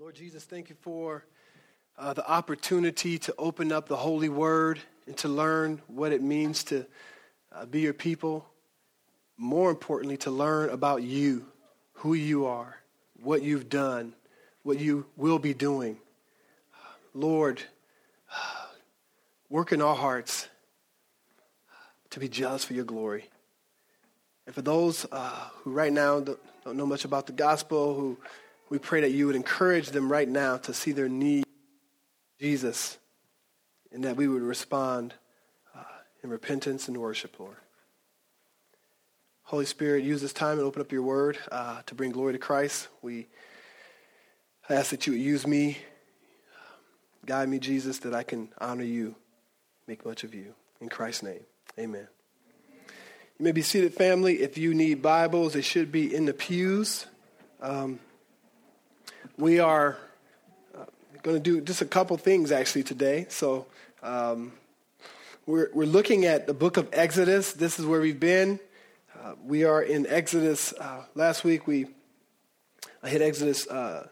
Lord Jesus, thank you for uh, the opportunity to open up the Holy Word and to learn what it means to uh, be your people. More importantly, to learn about you, who you are, what you've done, what you will be doing. Lord, work in our hearts to be jealous for your glory. And for those uh, who right now don't, don't know much about the gospel, who we pray that you would encourage them right now to see their need Jesus and that we would respond uh, in repentance and worship, Lord. Holy Spirit, use this time and open up your word uh, to bring glory to Christ. We ask that you would use me, guide me, Jesus, that I can honor you, make much of you. In Christ's name, amen. You may be seated, family. If you need Bibles, they should be in the pews. Um, we are uh, going to do just a couple things actually today. So um, we're, we're looking at the book of Exodus. This is where we've been. Uh, we are in Exodus. Uh, last week we I hit Exodus uh,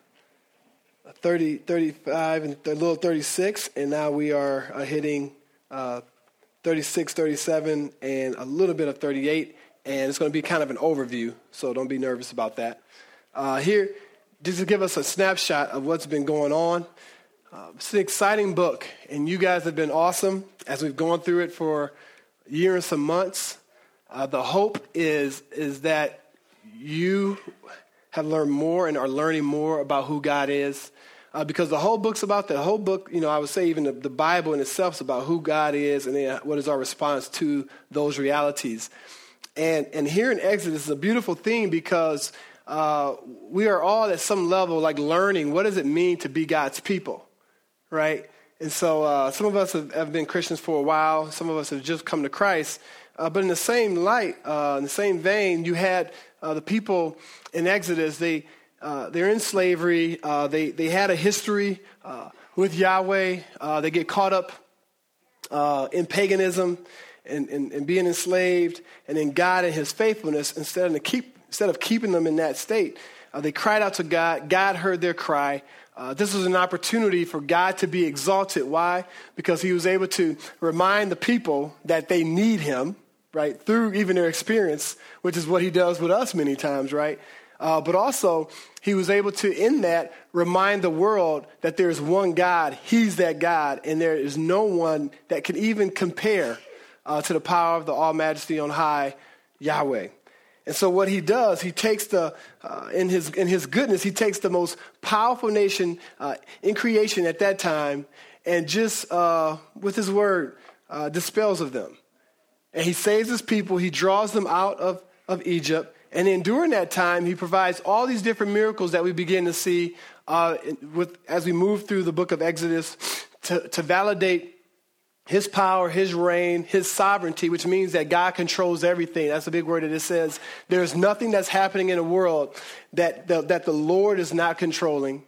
30, 35 and a little 36, and now we are uh, hitting uh, 36, 37, and a little bit of 38. And it's going to be kind of an overview, so don't be nervous about that. here, just to give us a snapshot of what's been going on. Uh, it's an exciting book, and you guys have been awesome as we've gone through it for a year and some months. Uh, the hope is, is that you have learned more and are learning more about who God is. Uh, because the whole book's about the whole book, you know, I would say even the, the Bible in itself is about who God is and then what is our response to those realities. And, and here in Exodus is a beautiful thing because uh, we are all at some level like learning what does it mean to be God's people, right? And so uh, some of us have, have, been Christians for a while. Some of us have just come to Christ. Uh, but in the same light, uh, in the same vein, you had uh, the people in Exodus. They they're in slavery. they they had a history with Yahweh. they get caught up in paganism and, and, and being enslaved, and then God and His faithfulness instead of keep instead of keeping them in that state, uh, they cried out to God. God heard their cry. Uh, this was an opportunity for God to be exalted. Why? Because he was able to remind the people that they need him, right, through even their experience, which is what he does with us many times, right? Uh, but also, he was able to, in that, remind the world that there's one God, he's that God, and there is no one that can even compare uh, to the power of the All Majesty on high, Yahweh. And so what he does, he takes the, uh, in, his, in his goodness, he takes the most powerful nation uh, in creation at that time and just, uh, with his word, uh, dispels of them. And he saves his people, he draws them out of, of Egypt. And then during that time, he provides all these different miracles that we begin to see uh, with, as we move through the book of Exodus to, to validate his power, his reign, his sovereignty, which means that God controls everything. That's a big word that it says. There's nothing that's happening in the world that the, that the Lord is not controlling.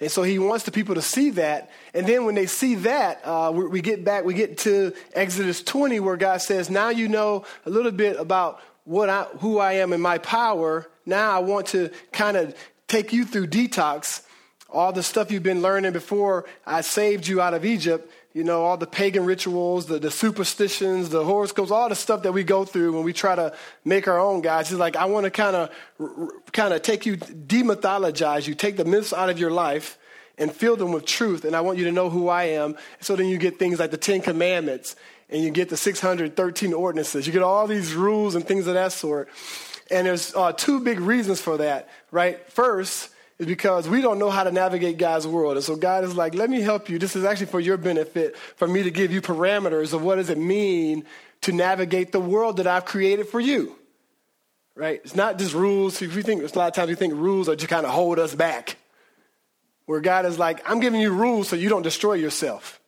And so he wants the people to see that. And then when they see that, uh, we, we get back, we get to Exodus 20, where God says, Now you know a little bit about what I, who I am and my power. Now I want to kind of take you through detox, all the stuff you've been learning before I saved you out of Egypt you know, all the pagan rituals, the, the superstitions, the horoscopes, all the stuff that we go through when we try to make our own guys. He's like, I want to kind of, kind of take you, demythologize you, take the myths out of your life and fill them with truth. And I want you to know who I am. So then you get things like the Ten Commandments and you get the 613 ordinances. You get all these rules and things of that sort. And there's uh, two big reasons for that, right? First, is because we don't know how to navigate God's world. And so God is like, let me help you. This is actually for your benefit, for me to give you parameters of what does it mean to navigate the world that I've created for you. Right? It's not just rules. If we think, a lot of times we think rules are just kind of hold us back. Where God is like, I'm giving you rules so you don't destroy yourself.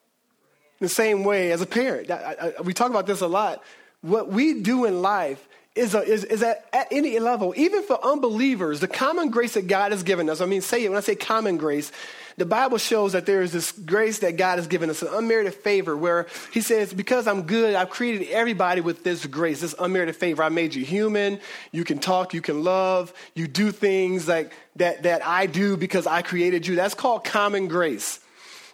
In the same way as a parent. I, I, we talk about this a lot. What we do in life is, a, is, is at, at any level, even for unbelievers, the common grace that God has given us. I mean, say it when I say common grace, the Bible shows that there is this grace that God has given us, an unmerited favor, where He says, Because I'm good, I've created everybody with this grace, this unmerited favor. I made you human. You can talk, you can love, you do things like that, that I do because I created you. That's called common grace.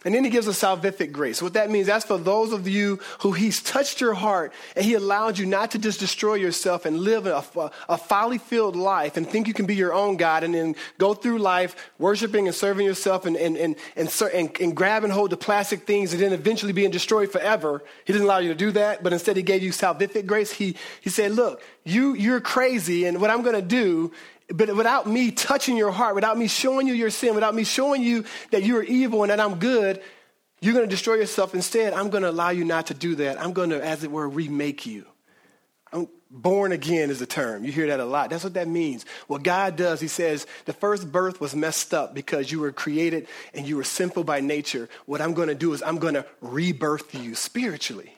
And then he gives a salvific grace. What that means, that's for those of you who he's touched your heart and he allowed you not to just destroy yourself and live a, a, folly filled life and think you can be your own God and then go through life worshiping and serving yourself and, and, and, and, and, and hold the plastic things and then eventually being destroyed forever. He didn't allow you to do that, but instead he gave you salvific grace. He, he said, Look, you, you're crazy, and what I'm going to do but without me touching your heart, without me showing you your sin, without me showing you that you are evil and that I'm good, you're going to destroy yourself. Instead, I'm going to allow you not to do that. I'm going to, as it were, remake you. I'm, born again is the term. You hear that a lot. That's what that means. What God does, He says, the first birth was messed up because you were created and you were sinful by nature. What I'm going to do is I'm going to rebirth you spiritually.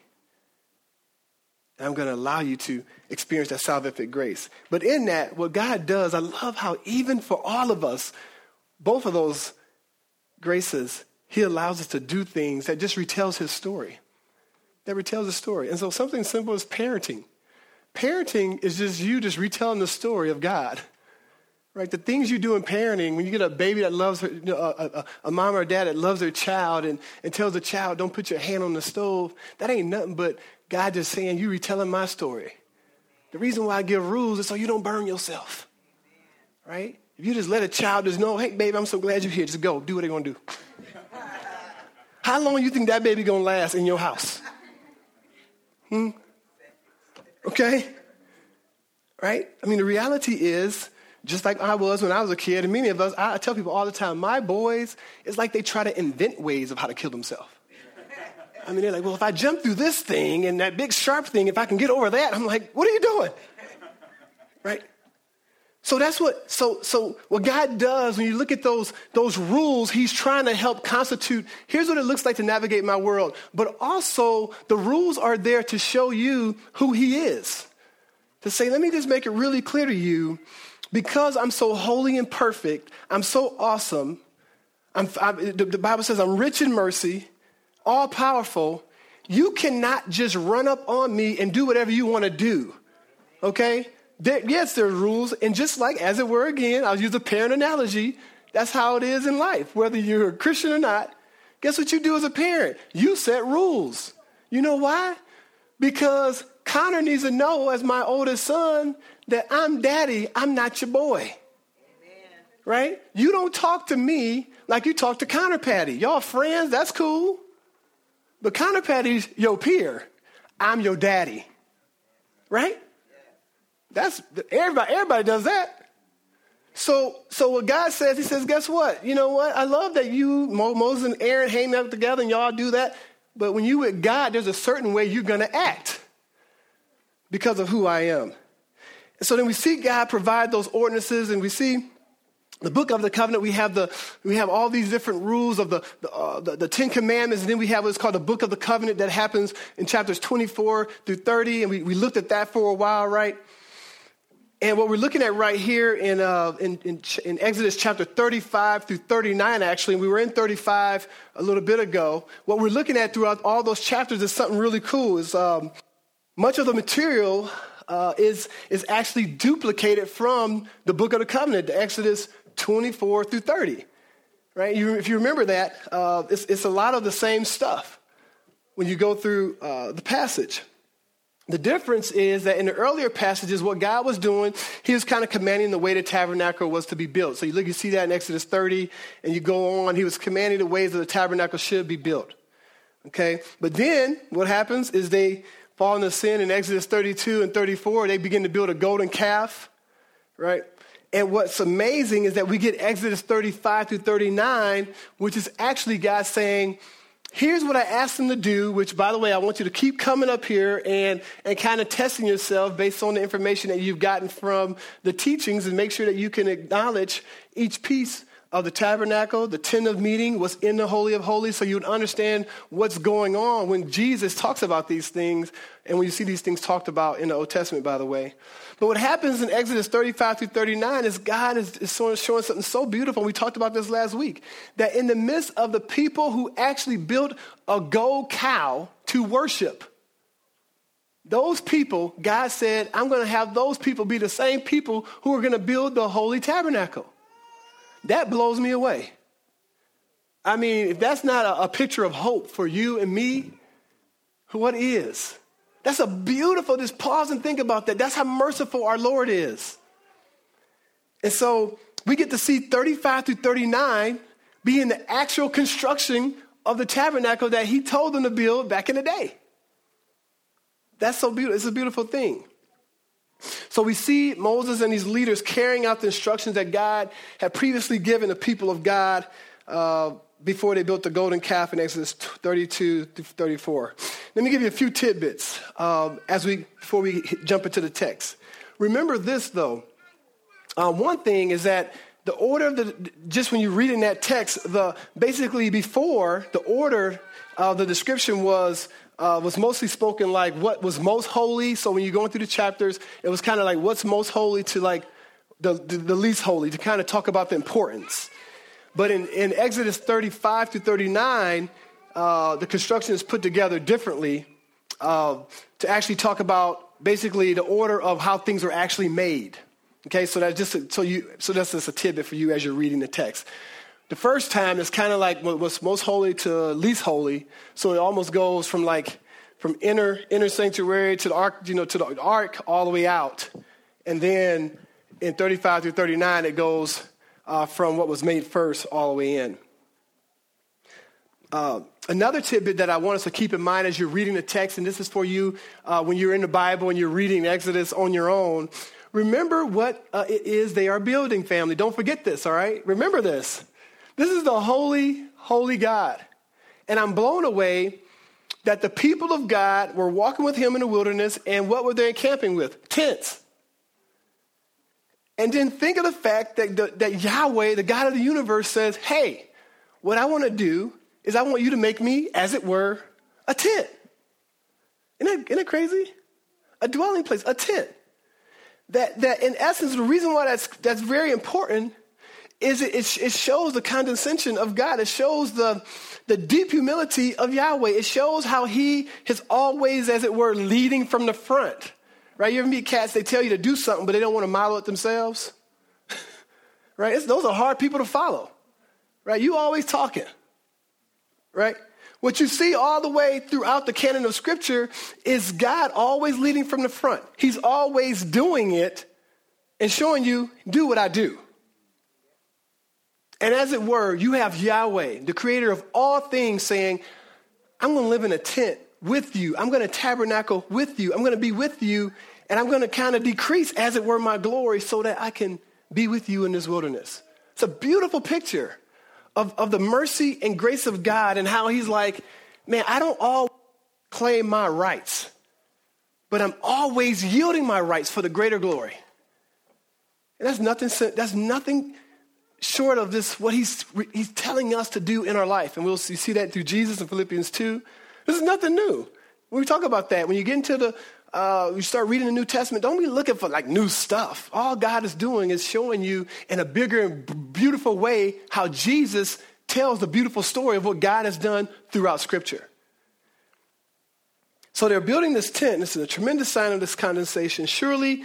And I'm going to allow you to experience that salvific grace. But in that, what God does, I love how even for all of us, both of those graces, He allows us to do things that just retells His story. That retells His story. And so something simple as parenting. Parenting is just you just retelling the story of God. Right? The things you do in parenting, when you get a baby that loves her, you know, a, a, a, mom or a dad that loves their child and, and tells the child, don't put your hand on the stove, that ain't nothing but God just saying, you retelling my story. The reason why I give rules is so you don't burn yourself. Right? If you just let a child just know, hey, baby, I'm so glad you're here. Just go. Do what they're to do. How long you think that baby to last in your house? Hmm? Okay? Right? I mean, the reality is, just like I was when I was a kid, and many of us, I tell people all the time, my boys, it's like they try to invent ways of how to kill themselves. I mean, they're like, well, if I jump through this thing and that big sharp thing, if I can get over that, I'm like, what are you doing? Right? So that's what, so, so what God does when you look at those, those rules, He's trying to help constitute, here's what it looks like to navigate my world. But also, the rules are there to show you who He is. To say, let me just make it really clear to you, because I'm so holy and perfect, I'm so awesome. I'm, I, the, the Bible says I'm rich in mercy, all powerful, you cannot just run up on me and do whatever you want to do. Okay? There, yes, there are rules. And just like, as it were, again, I'll use a parent analogy. That's how it is in life. Whether you're a Christian or not, guess what you do as a parent? You set rules. You know why? Because Connor needs to know, as my oldest son, that I'm daddy, I'm not your boy. Amen. Right? You don't talk to me like you talk to Connor Patty. Y'all friends, that's cool. But Connor Patty's your peer. I'm your daddy. Right? That's everybody, everybody does that. So, so what God says, He says, guess what? You know what? I love that you, Moses and Aaron, hang out together and y'all do that. But when you with God, there's a certain way you're going to act because of who I am. And so then we see God provide those ordinances and we see the book of the covenant, we have, the, we have all these different rules of the, the, uh, the, the, Ten Commandments, and then we have what's called the book of the covenant that happens in chapters 24 through 30, and we, we looked at that for a while, right? And what we're looking at right here in, uh, in, in, in, Exodus chapter 35 through 39, actually, we were in 35 a little bit ago. What we're looking at throughout all those chapters is something really cool. Is um, much of the material uh, is, is actually duplicated from the book of the covenant, the Exodus 24 through 30. Right? You, if you remember that, uh, it's, it's, a lot of the same stuff when you go through uh, the passage. The difference is that in the earlier passages, what God was doing, He was kind of commanding the way the tabernacle was to be built. So you look, you see that in Exodus 30, and you go on, He was commanding the ways that the tabernacle should be built. Okay? But then what happens is they fall into sin in Exodus 32 and 34. They begin to build a golden calf, right? And what's amazing is that we get Exodus 35 through 39, which is actually God saying, Here's what I asked them to do, which, by the way, I want you to keep coming up here and, and kind of testing yourself based on the information that you've gotten from the teachings and make sure that you can acknowledge each piece of the tabernacle, the tent of meeting was in the Holy of Holies, so you would understand what's going on when Jesus talks about these things, and when you see these things talked about in the Old Testament, by the way. But what happens in Exodus 35 through 39 is God is, is showing something so beautiful. We talked about this last week. That in the midst of the people who actually built a gold cow to worship, those people, God said, I'm going to have those people be the same people who are going to build the holy tabernacle. That blows me away. I mean, if that's not a, a picture of hope for you and me, what is? That's a beautiful, just pause and think about that. That's how merciful our Lord is. And so we get to see 35 through 39 being the actual construction of the tabernacle that he told them to build back in the day. That's so beautiful. It's a beautiful thing. So we see Moses and these leaders carrying out the instructions that God had previously given the people of God uh, before they built the golden calf in Exodus 32 to 34. Let me give you a few tidbits um, as we before we jump into the text. Remember this though. Uh, one thing is that the order of the just when you read in that text, the basically before the order of the description was uh, was mostly spoken like what was most holy. So when you're going through the chapters, it was kind of like what's most holy to like the, the, the least holy to kind of talk about the importance. But in, in Exodus 35 to 39, uh, the construction is put together differently uh, to actually talk about basically the order of how things are actually made. Okay, so that's just a, so you so that's just a tidbit for you as you're reading the text. The first time is kind of like what's most holy to least holy. So it almost goes from like from inner inner sanctuary to the ark, you know, to the ark all the way out. And then in 35 through 39, it goes uh, from what was made first all the way in. Uh, another tidbit that I want us to keep in mind as you're reading the text, and this is for you uh, when you're in the Bible and you're reading Exodus on your own. Remember what uh, it is they are building, family. Don't forget this, all right? Remember this. This is the holy, holy God. And I'm blown away that the people of God were walking with him in the wilderness, and what were they encamping with? Tents. And then think of the fact that, the, that Yahweh, the God of the universe, says, Hey, what I want to do is I want you to make me, as it were, a tent. Isn't that, isn't that crazy? A dwelling place, a tent. That, that in essence, the reason why that's, that's very important is it, it, shows the condescension of God. It shows the, the deep humility of Yahweh. It shows how he is always, as it were, leading from the front. Right? You ever meet cats, they tell you to do something, but they don't want to model it themselves? right? It's, those are hard people to follow. Right? You always talking. Right? What you see all the way throughout the canon of Scripture is God always leading from the front. He's always doing it and showing you, do what I do. And as it were, you have Yahweh, the creator of all things, saying, I'm going to live in a tent with you. I'm going to tabernacle with you. I'm going to be with you. And I'm going to kind of decrease, as it were, my glory so that I can be with you in this wilderness. It's a beautiful picture of, of the mercy and grace of God and how He's like, man, I don't all claim my rights, but I'm always yielding my rights for the greater glory. And that's nothing, that's nothing short of this, what he's, he's telling us to do in our life. And we'll see, see that through Jesus in Philippians 2. This is nothing new. When we talk about that, when you get into the, uh, you start reading the New Testament, don't be looking for like new stuff. All God is doing is showing you in a bigger and beautiful way how Jesus tells the beautiful story of what God has done throughout Scripture. So they're building this tent. This is a tremendous sign of this condescension. Surely,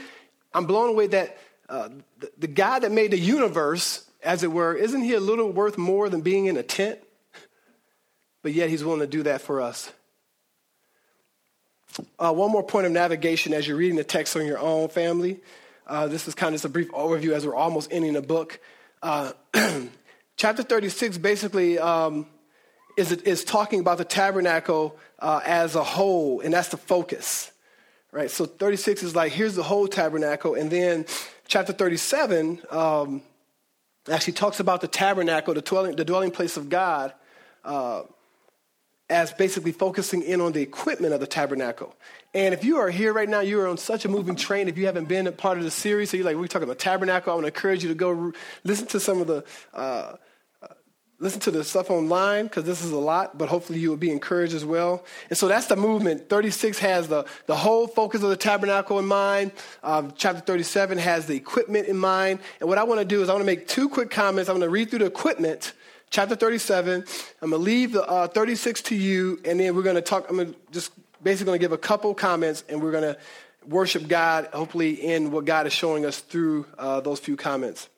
I'm blown away that uh, the, the God that made the universe as it were, isn't he a little worth more than being in a tent? But yet he's willing to do that for us. Uh, one more point of navigation as you're reading the text on your own, family. Uh, this is kind of just a brief overview as we're almost ending the book. Uh, chapter 36 basically um, is, is talking about the tabernacle uh, as a whole, and that's the focus. Right? So 36 is like, here's the whole tabernacle. And then chapter 37 um, actually talks about the tabernacle, the dwelling, the dwelling place of God, uh, as basically focusing in on the equipment of the tabernacle. And if you are here right now, you are on such a moving train. If you haven't been a part of the series, so you're like, we're talking about tabernacle, I want to encourage you to go listen to some of the. Uh listen to the stuff online because this is a lot, but hopefully you will be encouraged as well. And so that's the movement. 36 has the, the whole focus of the tabernacle in mind. Um, chapter 37 has the equipment in mind. And what I want to do is I want to make two quick comments. I'm going to read through the equipment chapter 37. I'm going to leave the uh, 36 to you, and then we're going to talk. I'm going to just basically going to give a couple comments, and we're going to worship God, hopefully, in what God is showing us through uh, those few comments.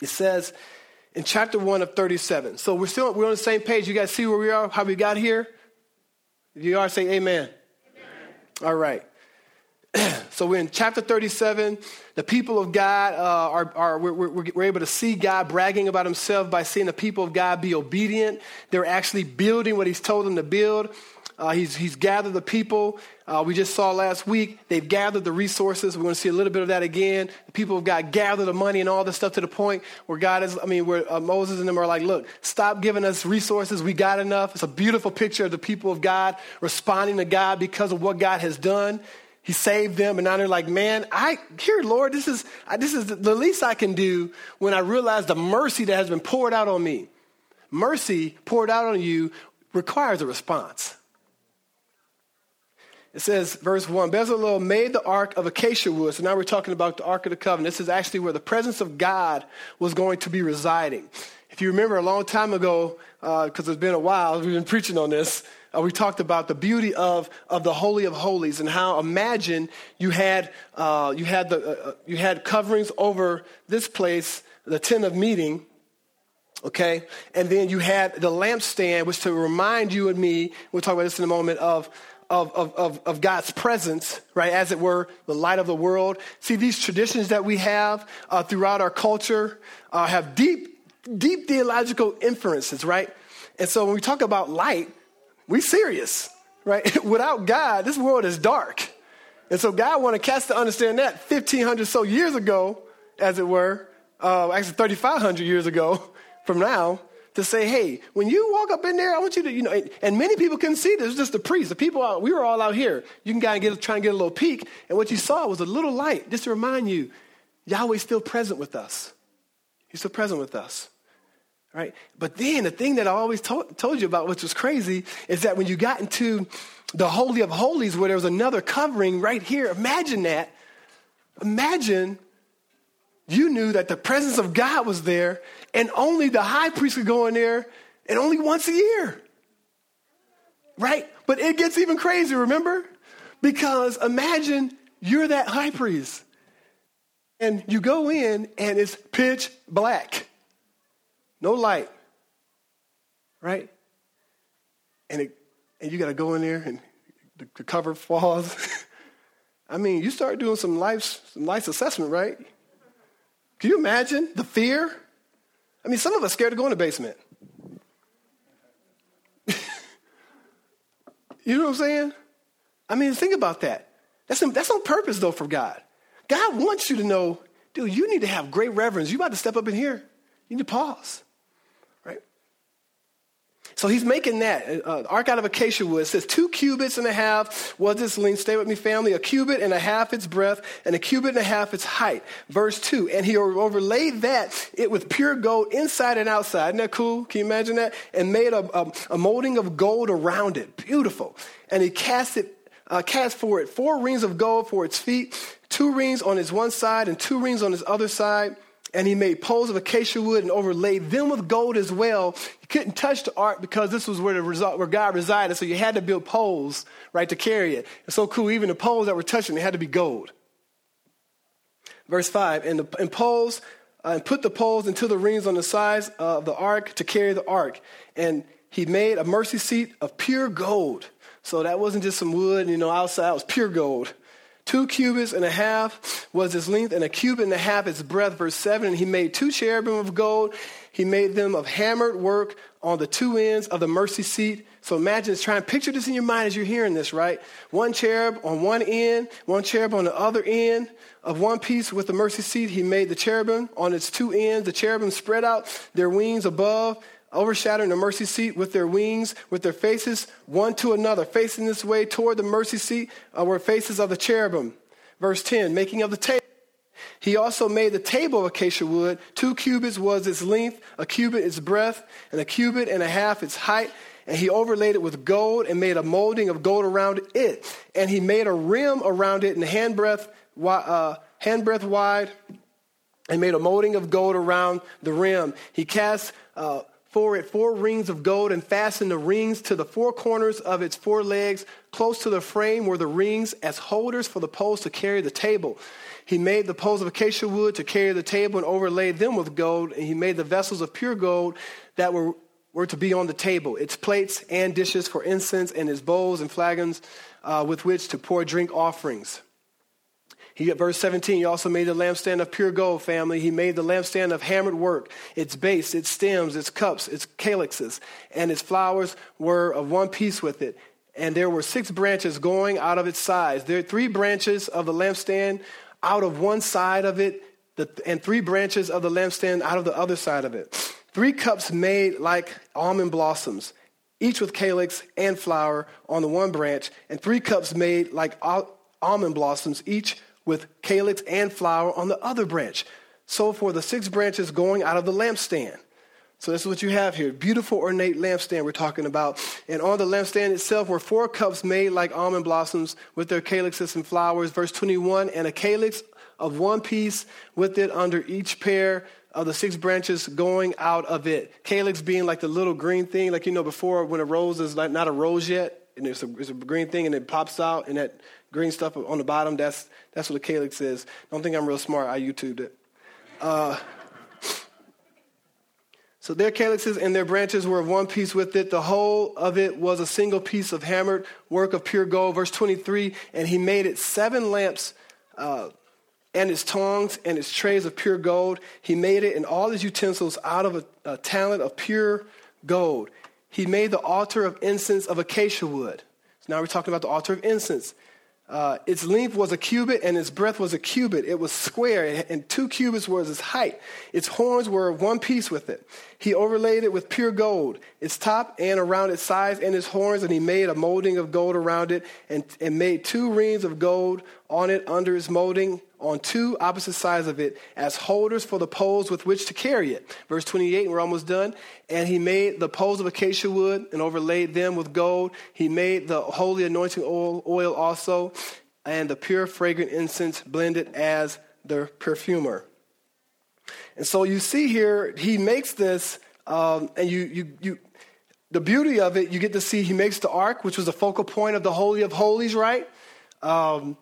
It says in chapter 1 of 37. So we're still we're on the same page. You guys see where we are, how we got here? If you are, say amen. amen. All right. so we're in chapter 37. The people of God uh, are, are we're, we're, we're, able to see God bragging about himself by seeing the people of God be obedient. They're actually building what he's told them to build. Uh, he's, he's gathered the people. Uh, we just saw last week, they've gathered the resources. We're going to see a little bit of that again. The people of God gather the money and all this stuff to the point where God is, I mean, where uh, Moses and them are like, look, stop giving us resources. We got enough. It's a beautiful picture of the people of God responding to God because of what God has done. He saved them, and now they're like, man, I here, Lord, this is this is the least I can do when I realize the mercy that has been poured out on me. Mercy poured out on you requires a response. It says, verse 1 Bezalel made the ark of acacia wood. So now we're talking about the ark of the covenant. This is actually where the presence of God was going to be residing. If you remember a long time ago, because uh, it's been a while, we've been preaching on this uh, we talked about the beauty of, of the Holy of Holies and how imagine you had, uh, you, had the, uh, uh, you had coverings over this place, the tent of meeting, okay? And then you had the lampstand, which to remind you and me, we'll talk about this in a moment, of, of, of, of, God's presence, right? As it were, the light of the world. See, these traditions that we have uh, throughout our culture uh, have deep, deep theological inferences, right? And so when we talk about light, we serious, right? Without God, this world is dark. And so God wanted cast to understand that 1,500 so years ago, as it were, uh, actually 3,500 years ago from now, to say, hey, when you walk up in there, I want you to, you know, and many people couldn't see this, just the priests. The people, out, we were all out here. You can kind of get, try and get a little peek, and what you saw was a little light, just to remind you, Yahweh's still present with us. He's still present with us right? But then the thing that I always told, told you about, which was crazy, is that when you got into the Holy of Holies where there was another covering right here, imagine that. Imagine you knew that the presence of God was there and only the high priest could go in there and only once a year. Right? But it gets even crazier, remember? Because imagine you're that high priest and you go in and it's pitch black no light, right? And, it, and you got to go in there and the, the cover falls. I mean, you start doing some life, some life assessment, right? Can you imagine the fear? I mean, some of us scared to go in the basement. you know what I'm saying? I mean, think about that. That's, that's on purpose, though, for God. God wants you to know, dude, you need to have great reverence. You about to step up in here. You need to pause. So he's making that. Uh, ark out of acacia wood. It says two cubits and a half was its length. Stay with me, family. A cubit and a half its breadth, and a cubit and a half its height. Verse 2. And he overlaid that it with pure gold inside and outside. Isn't that cool? Can you imagine that? And made a, a, a molding of gold around it. Beautiful. And he cast it, uh, cast for it four rings of gold for its feet, two rings on its one side and two rings on its other side and he made poles of acacia wood and overlaid them with gold as well. You couldn't touch the ark because this was where the result, where God resided, so you had to build poles, right, to carry it. It's so cool. Even the poles that were touching, they had to be gold. Verse five, and the and poles, uh, and put the poles into the rings on the sides of the ark to carry the ark, and he made a mercy seat of pure gold. So that wasn't just some wood, you know, outside. It was pure gold. Two cubits and a half was its length, and a cubit and a half its breadth. Verse 7 And he made two cherubim of gold. He made them of hammered work on the two ends of the mercy seat. So imagine, try and picture this in your mind as you're hearing this, right? One cherub on one end, one cherub on the other end of one piece with the mercy seat. He made the cherubim on its two ends. The cherubim spread out their wings above overshadowing the mercy seat with their wings, with their faces one to another, facing this way toward the mercy seat uh, were faces of the cherubim. Verse 10, making of the table. He also made the table of acacia wood. Two cubits was its length, a cubit its breadth, and a cubit and a half its height. And he overlaid it with gold and made a molding of gold around it. And he made a rim around it in handbreadth, uh, handbreadth wide and made a molding of gold around the rim. He cast uh, for it four rings of gold and fastened the rings to the four corners of its four legs. Close to the frame were the rings as holders for the poles to carry the table. He made the poles of acacia wood to carry the table and overlaid them with gold. And he made the vessels of pure gold that were, were to be on the table, its plates and dishes for incense, and its bowls and flagons uh, with which to pour drink offerings. He, verse 17, he also made the lampstand of pure gold, family. He made the lampstand of hammered work. Its base, its stems, its cups, its calyxes, and its flowers were of one piece with it. And there were six branches going out of its sides. There are three branches of the lampstand out of one side of it, and three branches of the lampstand out of the other side of it. Three cups made like almond blossoms, each with calyx and flower on the one branch, and three cups made like almond blossoms, each with calyx and flower on the other branch. So for the six branches going out of the lampstand. So this is what you have here. Beautiful ornate lampstand we're talking about. And on the lampstand itself were four cups made like almond blossoms with their calyxes and flowers. Verse 21, and a calyx of one piece with it under each pair of the six branches going out of it. Calyx being like the little green thing, like you know before when a rose is like not a rose yet, and it's a, it's a green thing and it pops out and that green stuff on the bottom, that's, that's what a calyx is. Don't think I'm real smart. I YouTubed it. Uh, so their calyxes and their branches were of one piece with it. The whole of it was a single piece of hammered work of pure gold. Verse 23, and he made it seven lamps uh, and its tongs and its trays of pure gold. He made it and all his utensils out of a, a talent of pure gold. He made the altar of incense of acacia wood. So now we're talking about the altar of incense. Uh, its length was a cubit and its breadth was a cubit. It was square, and two cubits was its height. Its horns were one piece with it. He overlaid it with pure gold, its top and around its sides and its horns, and he made a molding of gold around it and, and made two rings of gold on it under its molding on two opposite sides of it as holders for the poles with which to carry it. Verse 28, we're almost done. And he made the poles of acacia wood and overlaid them with gold. He made the holy anointing oil, oil also and the pure fragrant incense blended as the perfumer. And so you see here, he makes this, um, and you, you, you, the beauty of it, you get to see he makes the ark, which was the focal point of the Holy of Holies, right? Um,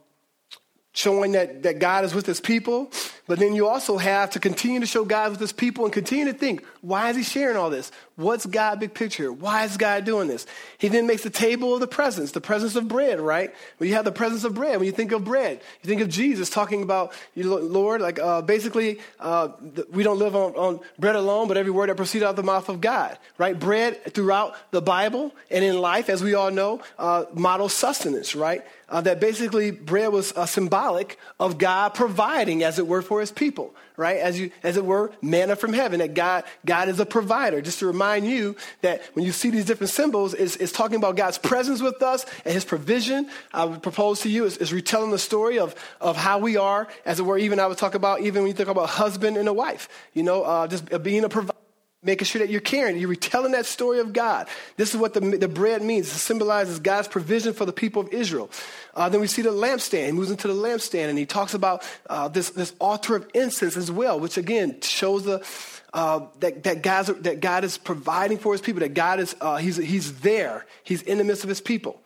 showing that, that God is with his people. But then you also have to continue to show God with his people and continue to think, why is he sharing all this? What's God big picture? Why is God doing this? He then makes the table of the presence, the presence of bread, right? When you have the presence of bread, when you think of bread, you think of Jesus talking about, Lord, like uh, basically, uh, we don't live on, on bread alone, but every word that proceeds out of the mouth of God, right? Bread throughout the Bible and in life, as we all know, uh, models sustenance, right? Uh, that basically bread was uh, symbolic of God providing, as it were, for his people, right? As, you, as it were, manna from heaven, that God, God is a provider. Just to remind you that when you see these different symbols, it's, it's talking about God's presence with us and his provision. I would propose to you is, is retelling the story of, of how we are, as it were, even I would talk about, even when you think about a husband and a wife, you know, uh, just being a provider making sure that you're caring, you're retelling that story of God. This is what the, the bread means. It symbolizes God's provision for the people of Israel. Uh, then we see the lampstand. He moves into the lampstand and he talks about uh, this, this altar of incense as well, which again shows the, uh, that, that, God's, that God is providing for his people, that God is, uh, he's, he's there. He's in the midst of his people.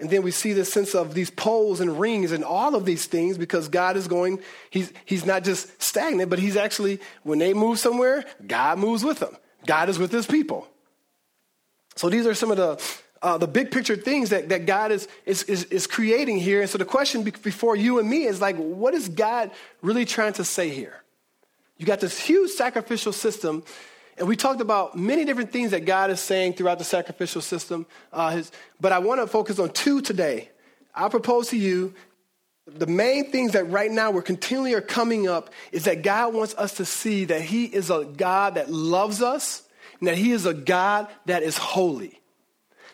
And then we see this sense of these poles and rings and all of these things because God is going, he's, he's not just stagnant, but he's actually, when they move somewhere, God moves with them. God is with his people. So these are some of the, uh, the big picture things that, that God is, is, is, is creating here. And so the question before you and me is like, what is God really trying to say here? You got this huge sacrificial system and we talked about many different things that God is saying throughout the sacrificial system. Uh, his, but I want to focus on two today. I propose to you the main things that right now we're continually are coming up is that God wants us to see that He is a God that loves us and that He is a God that is holy,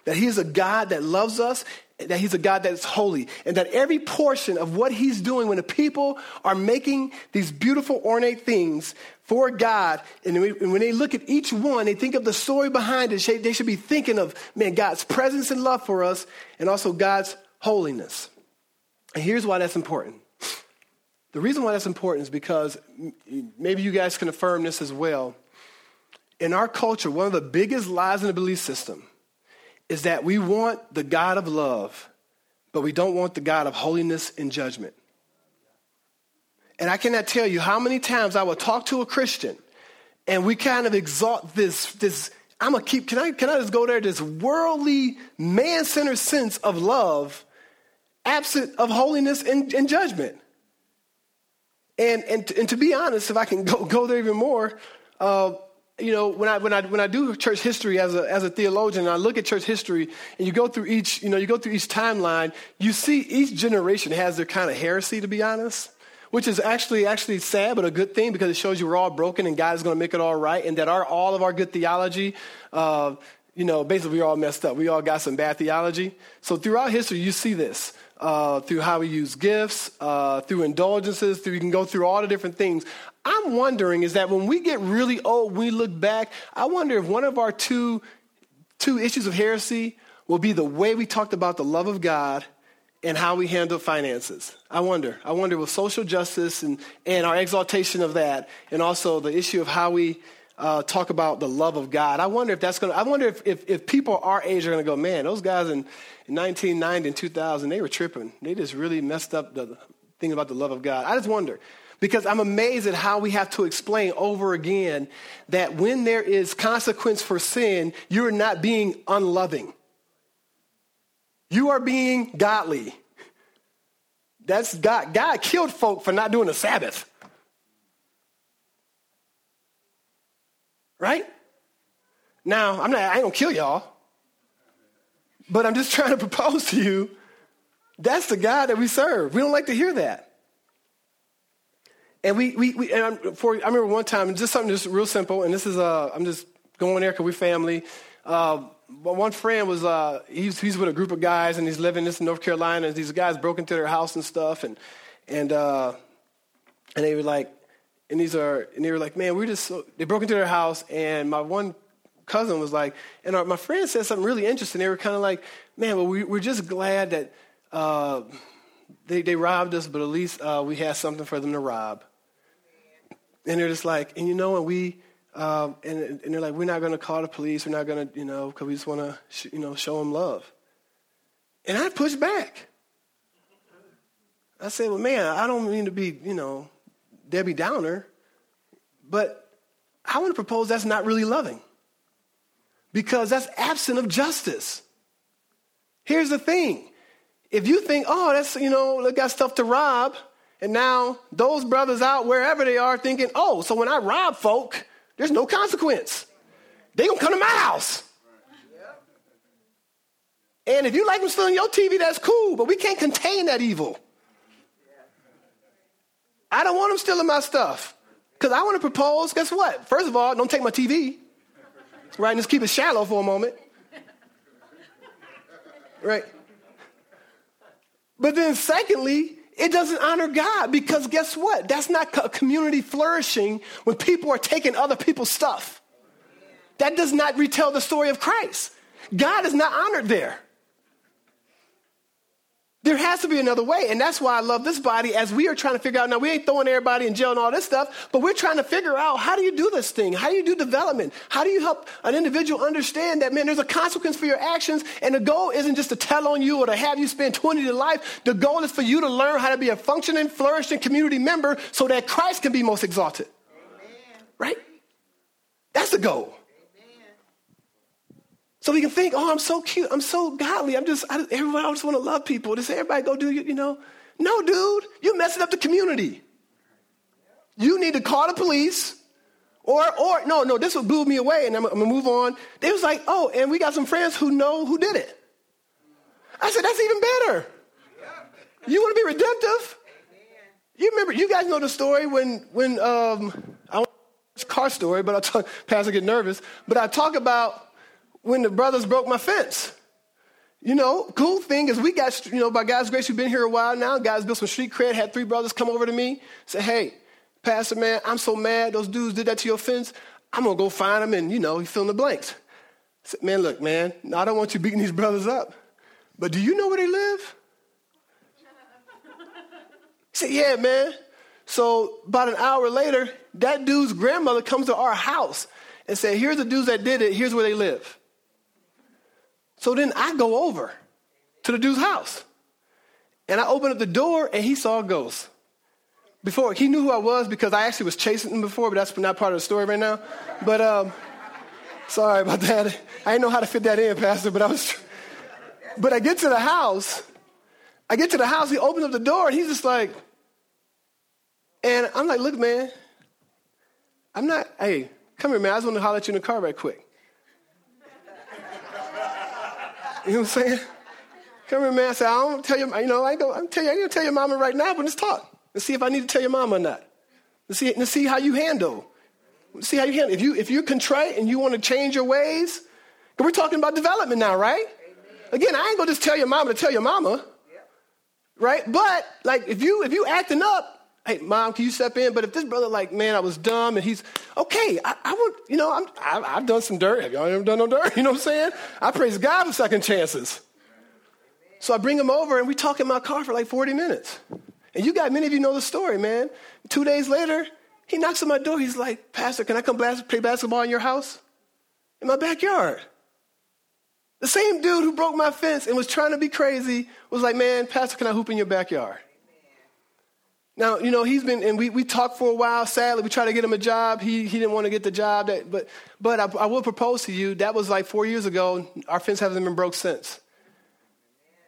that He is a God that loves us, that He's a God that is holy, and that every portion of what He's doing when the people are making these beautiful, ornate things for God, and when they look at each one, they think of the story behind it. They should be thinking of, man, God's presence and love for us, and also God's holiness. And here's why that's important. The reason why that's important is because maybe you guys can affirm this as well. In our culture, one of the biggest lies in the belief system is that we want the God of love, but we don't want the God of holiness and judgment. And I cannot tell you how many times I will talk to a Christian and we kind of exalt this, this I'm gonna keep, can I, can I just go there? This worldly, man centered sense of love, absent of holiness and, and judgment. And, and, and to be honest, if I can go, go there even more, uh, you know, when I, when I, when I do church history as a, as a theologian, I look at church history and you go through each, you know, you go through each timeline, you see each generation has their kind of heresy, to be honest which is actually actually sad but a good thing because it shows you we're all broken and god is going to make it all right and that our all of our good theology uh, you know basically we're all messed up. We all got some bad theology. So throughout history you see this uh, through how we use gifts uh, through indulgences through you can go through all the different things. I'm wondering is that when we get really old we look back i wonder if one of our two two issues of heresy will be the way we talked about the love of god and how we handle finances. I wonder. I wonder with social justice and, and our exaltation of that, and also the issue of how we uh, talk about the love of God. I wonder if that's going to, I wonder if, if, if, people our age are going to go, man, those guys in, in 1990 and 2000, they were tripping. They just really messed up the thing about the love of God. I just wonder. Because I'm amazed at how we have to explain over again that when there is consequence for sin, you're not being unloving. You are being godly. That's God. God killed folk for not doing the Sabbath. Right? Now, I'm not, I ain't gonna kill y'all. But I'm just trying to propose to you that's the God that we serve. We don't like to hear that. And we, we, we and for, I remember one time, just something just real simple, and this is, uh, I'm just going there because we're family. Uh, one friend was uh, he's, he's with a group of guys and he's living this in North Carolina. And these guys broke into their house and stuff, and and uh, and they were like, and these are and they were like, man, we're just so, they broke into their house, and my one cousin was like, and our, my friend said something really interesting. They were kind of like, man, well, we, we're just glad that uh, they they robbed us, but at least uh, we had something for them to rob. And they're just like, and you know, and we um, and, and, they're like, we're not going to call the police. We're not going to, you know, because we just want to, sh- you know, show them love. And I pushed back. I said, well, man, I don't mean to be, you know, Debbie Downer, but I want to propose that's not really loving because that's absent of justice. Here's the thing. If you think, oh, that's, you know, they got stuff to rob, and now those brothers out wherever they are thinking, oh, so when I rob folk, there's no consequence. They gonna come to my house. And if you like them stealing your TV, that's cool, but we can't contain that evil. I don't want them stealing my stuff. Because I want to propose, guess what? First of all, don't take my TV. Right, just keep it shallow for a moment. Right? But then, secondly, it doesn't honor God because guess what? That's not a community flourishing when people are taking other people's stuff. That does not retell the story of Christ. God is not honored there. There has to be another way. And that's why I love this body as we are trying to figure out. Now, we ain't throwing everybody in jail and all this stuff, but we're trying to figure out how do you do this thing? How do you do development? How do you help an individual understand that, man, there's a consequence for your actions? And the goal isn't just to tell on you or to have you spend 20 to life. The goal is for you to learn how to be a functioning, flourishing community member so that Christ can be most exalted. Amen. Right? That's the goal. So we can think, oh, I'm so cute. I'm so godly. I'm just, I, everybody, I just want to love people. Just everybody go do, you, you know. No, dude, you're messing up the community. You need to call the police. Or, or, no, no, this would blew me away, and I'm, I'm gonna move on. They was like, oh, and we got some friends who know who did it. I said, that's even better. You want to be redemptive? You remember, you guys know the story when, when um, I a car story, but I talk, Pastor get nervous. But I talk about when the brothers broke my fence. You know, cool thing is we got, you know, by God's grace, we've been here a while now. God's built some street cred, had three brothers come over to me, say, hey, Pastor, man, I'm so mad those dudes did that to your fence. I'm to go find them and, you know, fill in the blanks. I said, man, look, man, I don't want you beating these brothers up. But do you know where they live? He said, yeah, man. So about an hour later, that dude's grandmother comes to our house and said, here's the dudes that did it. Here's where they live. So then I go over to the dude's house. And I open up the door and he saw a ghost. Before, he knew who I was because I actually was chasing him before, but that's not part of the story right now. But um, sorry about that. I didn't know how to fit that in, Pastor, but I was. But I get to the house. I get to the house, he opens up the door, and he's just like, and I'm like, look, man, I'm not, hey, come here, man. I just want to holler at you in the car right quick. You know what I'm saying? Come here, man. I said, I don't tell you, you know, I ain't gonna, tell you, I ain't gonna tell your mama right now, but let's talk. Let's see if I need to tell your mama or not. Let's see, let's see how you handle. Let's see how you handle. If you if you're contrite and you want to change your ways, we're talking about development now, right? Again, I ain't gonna just tell your mama to tell your mama, right? But like, if you if you acting up, hey, mom, can you step in? But if this brother, like, man, I was dumb, and he's okay, I, I would, you know, I'm, I, have done some dirt. Have y'all ever done no dirt? You know what I'm saying? I praise God for second chances. So I bring him over, and we talk in my car for like 40 minutes. And you got many of you know the story, man. Two days later, he knocks on my door. He's like, Pastor, can I come play basketball in your house? In my backyard. The same dude who broke my fence and was trying to be crazy was like, man, Pastor, can I hoop in your backyard? Now, you know, he's been, and we, we talked for a while. Sadly, we tried to get him a job. He, he didn't want to get the job. That, but but I, I will propose to you, that was like four years ago. Our fence hasn't been broke since.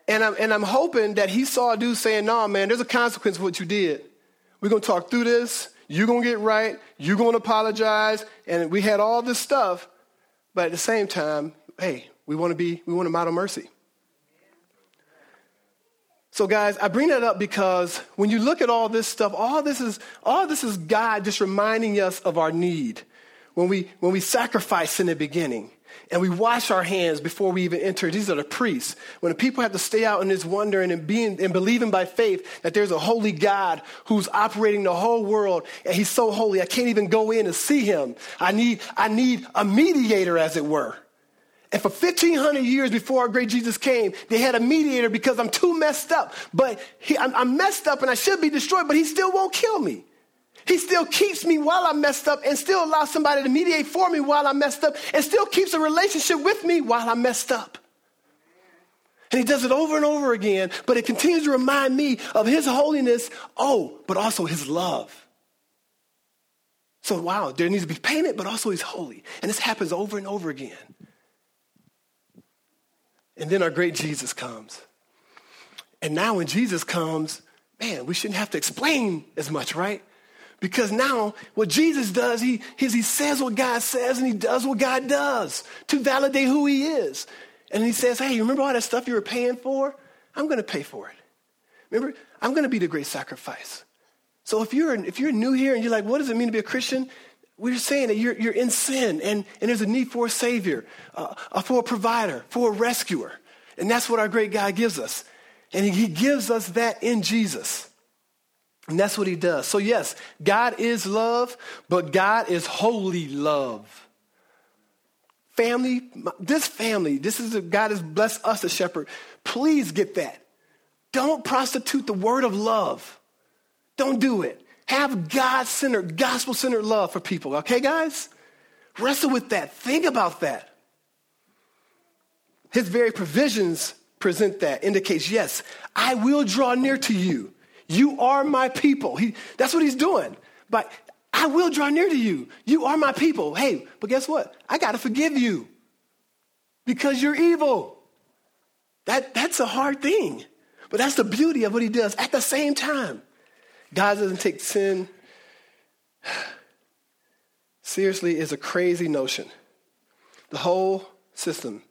And I'm, and I'm hoping that he saw a dude saying, no, nah, man, there's a consequence for what you did. We're going to talk through this. You're going to get right. You're going to apologize. And we had all this stuff. But at the same time, hey, we want to be, we want to model mercy. So, guys, I bring that up because when you look at all this stuff, all this is all this is God just reminding us of our need. When we when we sacrifice in the beginning and we wash our hands before we even enter, these are the priests. When the people have to stay out in this wondering and being and believing by faith that there's a holy God who's operating the whole world and he's so holy I can't even go in and see him. I need I need a mediator, as it were. And for 1500 years before our great Jesus came, they had a mediator because I'm too messed up. But he, I'm, I'm messed up and I should be destroyed, but he still won't kill me. He still keeps me while I'm messed up and still allows somebody to mediate for me while I'm messed up and still keeps a relationship with me while I'm messed up. And he does it over and over again, but it continues to remind me of his holiness, oh, but also his love. So, wow, there needs to be payment, but also he's holy. And this happens over and over again. And then our great Jesus comes. And now when Jesus comes, man, we shouldn't have to explain as much, right? Because now what Jesus does, he, he, says what God says and he does what God does to validate who he is. And he says, hey, remember all that stuff you were paying for? I'm going to pay for it. Remember, I'm going to be the great sacrifice. So if you're, if you're new here and you're like, what does it mean to be a Christian? We're saying that you're, you're in sin and, and there's a need for a savior, uh, uh, for a provider, for a rescuer. And that's what our great God gives us. And he, gives us that in Jesus. And that's what he does. So, yes, God is love, but God is holy love. Family, this family, this is God has blessed us as shepherd. Please get that. Don't prostitute the word of love. Don't do it. Have God centered, gospel centered love for people, okay, guys? Wrestle with that. Think about that. His very provisions present that, indicates, yes, I will draw near to you. You are my people. He, that's what he's doing. But I will draw near to you. You are my people. Hey, but guess what? I got to forgive you because you're evil. That, that's a hard thing. But that's the beauty of what he does at the same time. God doesn't take sin seriously is a crazy notion. The whole system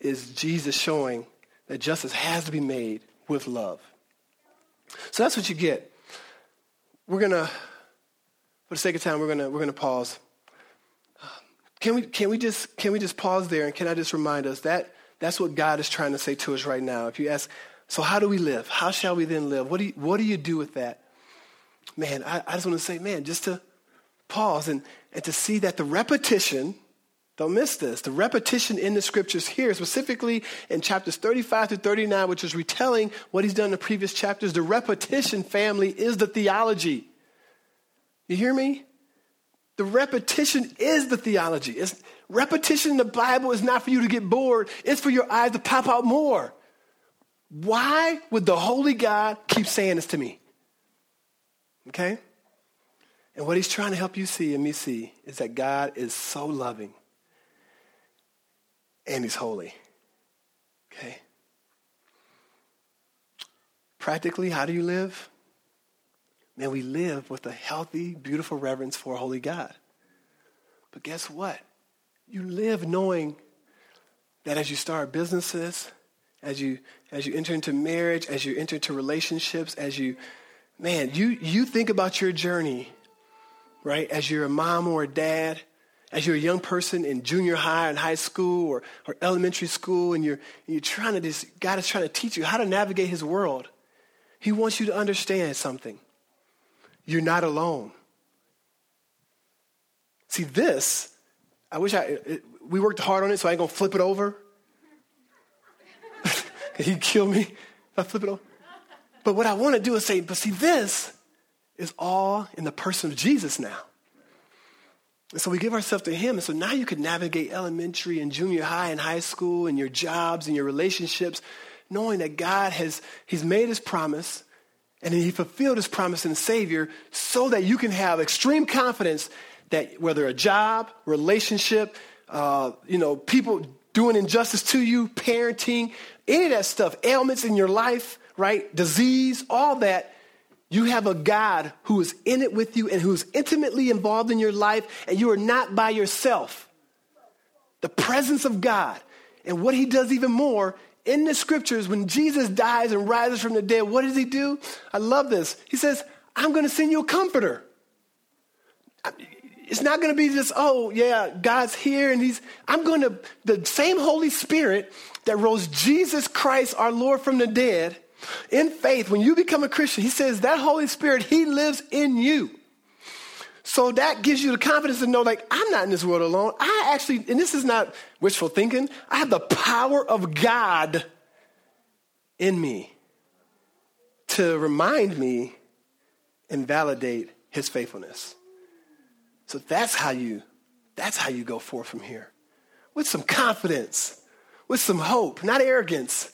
is Jesus showing that justice has to be made with love. So that's what you get. We're going to for the sake of time, we're gonna we're gonna pause. Can we can we just can we just pause there and can I just remind us that that's what God is trying to say to us right now. If you ask, so how do we live? How shall we then live? What do you, what do you do with that? Man, I, I just want to say, man, just to pause and, and to see that the repetition, don't miss this, the repetition in the scriptures here, specifically in chapters 35 to 39, which is retelling what he's done in the previous chapters, the repetition, family, is the theology. You hear me? The repetition is the theology. It's, repetition in the Bible is not for you to get bored, it's for your eyes to pop out more. Why would the Holy God keep saying this to me? Okay? And what he's trying to help you see and me see is that God is so loving and he's holy. Okay? Practically, how do you live? Man, we live with a healthy, beautiful reverence for a holy God. But guess what? You live knowing that as you start businesses, as you as you enter into marriage, as you enter into relationships, as you man, you you think about your journey, right? As you're a mom or a dad, as you're a young person in junior high and high school or, or elementary school, and you're you're trying to just God is trying to teach you how to navigate his world. He wants you to understand something. You're not alone. See, this, I wish I, we worked hard on it, so I ain't gonna flip it over. He'd kill me I flip it over. But what I wanna do is say, but see, this is all in the person of Jesus now. And so we give ourselves to Him. And so now you can navigate elementary and junior high and high school and your jobs and your relationships, knowing that God has He's made His promise and He fulfilled His promise in the Savior so that you can have extreme confidence that whether a job, relationship, uh, you know, people doing injustice to you, parenting, any of that stuff, ailments in your life, right? Disease, all that, you have a God who is in it with you and who is intimately involved in your life, and you are not by yourself. The presence of God. And what he does even more in the scriptures, when Jesus dies and rises from the dead, what does he do? I love this. He says, I'm going to send you a comforter. It's not going to be just, oh, yeah, God's here and he's, I'm going to, the same Holy Spirit that rose Jesus Christ, our Lord, from the dead, in faith, when you become a Christian, he says that Holy Spirit, he lives in you. So that gives you the confidence to know, like, I'm not in this world alone. I actually, and this is not wishful thinking, I have the power of God in me to remind me and validate his faithfulness. So that's how you, that's how you go forth from here. With some confidence, with some hope, not arrogance,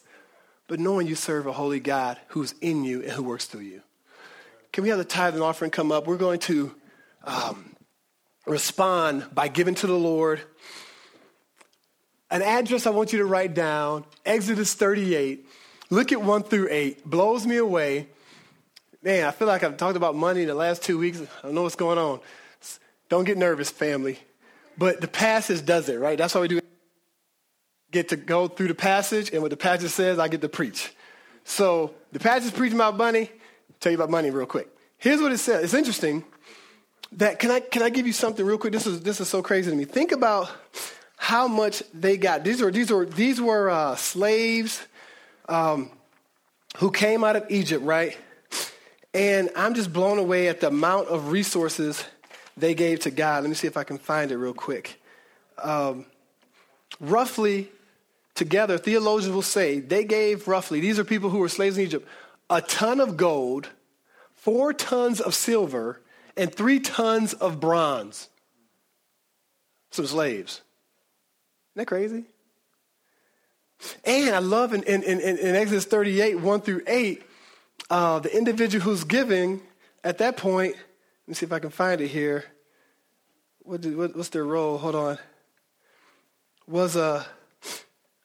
but knowing you serve a holy God who's in you and who works through you. Can we have the tithe and offering come up? We're going to um, respond by giving to the Lord. An address I want you to write down Exodus 38. Look at 1 through 8. Blows me away. Man, I feel like I've talked about money in the last two weeks. I don't know what's going on. Don't get nervous, family. But the passage does it, right? That's why we do get to go through the passage, and what the passage says, I get to preach. So the passage preaching about money. Tell you about money real quick. Here's what it says. It's interesting that can I can I give you something real quick? This is this is so crazy to me. Think about how much they got. These were these were these were uh, slaves um, who came out of Egypt, right? And I'm just blown away at the amount of resources they gave to God. Let me see if I can find it real quick. Um, roughly together, theologians will say they gave roughly, these are people who were slaves in Egypt, a ton of gold, four tons of silver, and three tons of bronze. Some slaves. Isn't that crazy? And I love in, in, in, in Exodus 38, 1 through 8, uh, the individual who's giving at that point, let me see if I can find it here. What did, what, what's their role? Hold on. Was a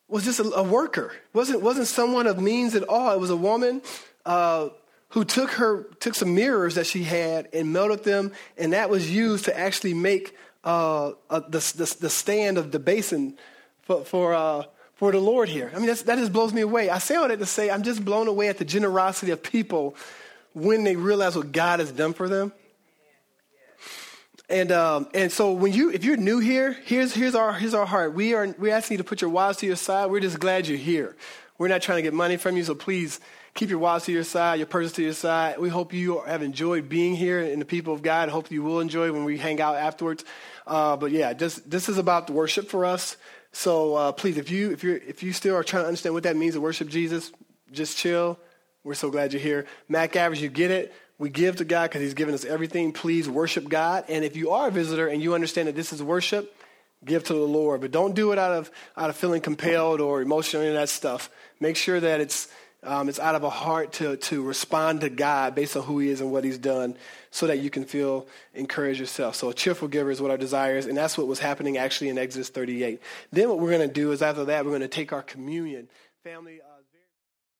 was just a, a, worker. wasn't wasn't someone of means at all. It was a woman uh, who took her took some mirrors that she had and melted them, and that was used to actually make uh, the, the, the stand of the basin for for, uh, for the Lord here. I mean, that just blows me away. I say all that to say I'm just blown away at the generosity of people when they realize what God has done for them. And um, and so when you if you're new here, here's here's our here's our heart. We are we asking you to put your wallets to your side. We're just glad you're here. We're not trying to get money from you, so please keep your wallets to your side, your purses to your side. We hope you have enjoyed being here and the people of God. Hope you will enjoy when we hang out afterwards. Uh, but yeah, just this is about the worship for us. So uh, please, if you if you if you still are trying to understand what that means to worship Jesus, just chill. We're so glad you're here. Mac Average, you get it. We give to God because He's given us everything. Please worship God. And if you are a visitor and you understand that this is worship, give to the Lord. But don't do it out of out of feeling compelled or emotional and that stuff. Make sure that it's um, it's out of a heart to to respond to God based on who He is and what He's done, so that you can feel encouraged yourself. So a cheerful giver is what our desire is, and that's what was happening actually in Exodus 38. Then what we're going to do is after that we're going to take our communion, family.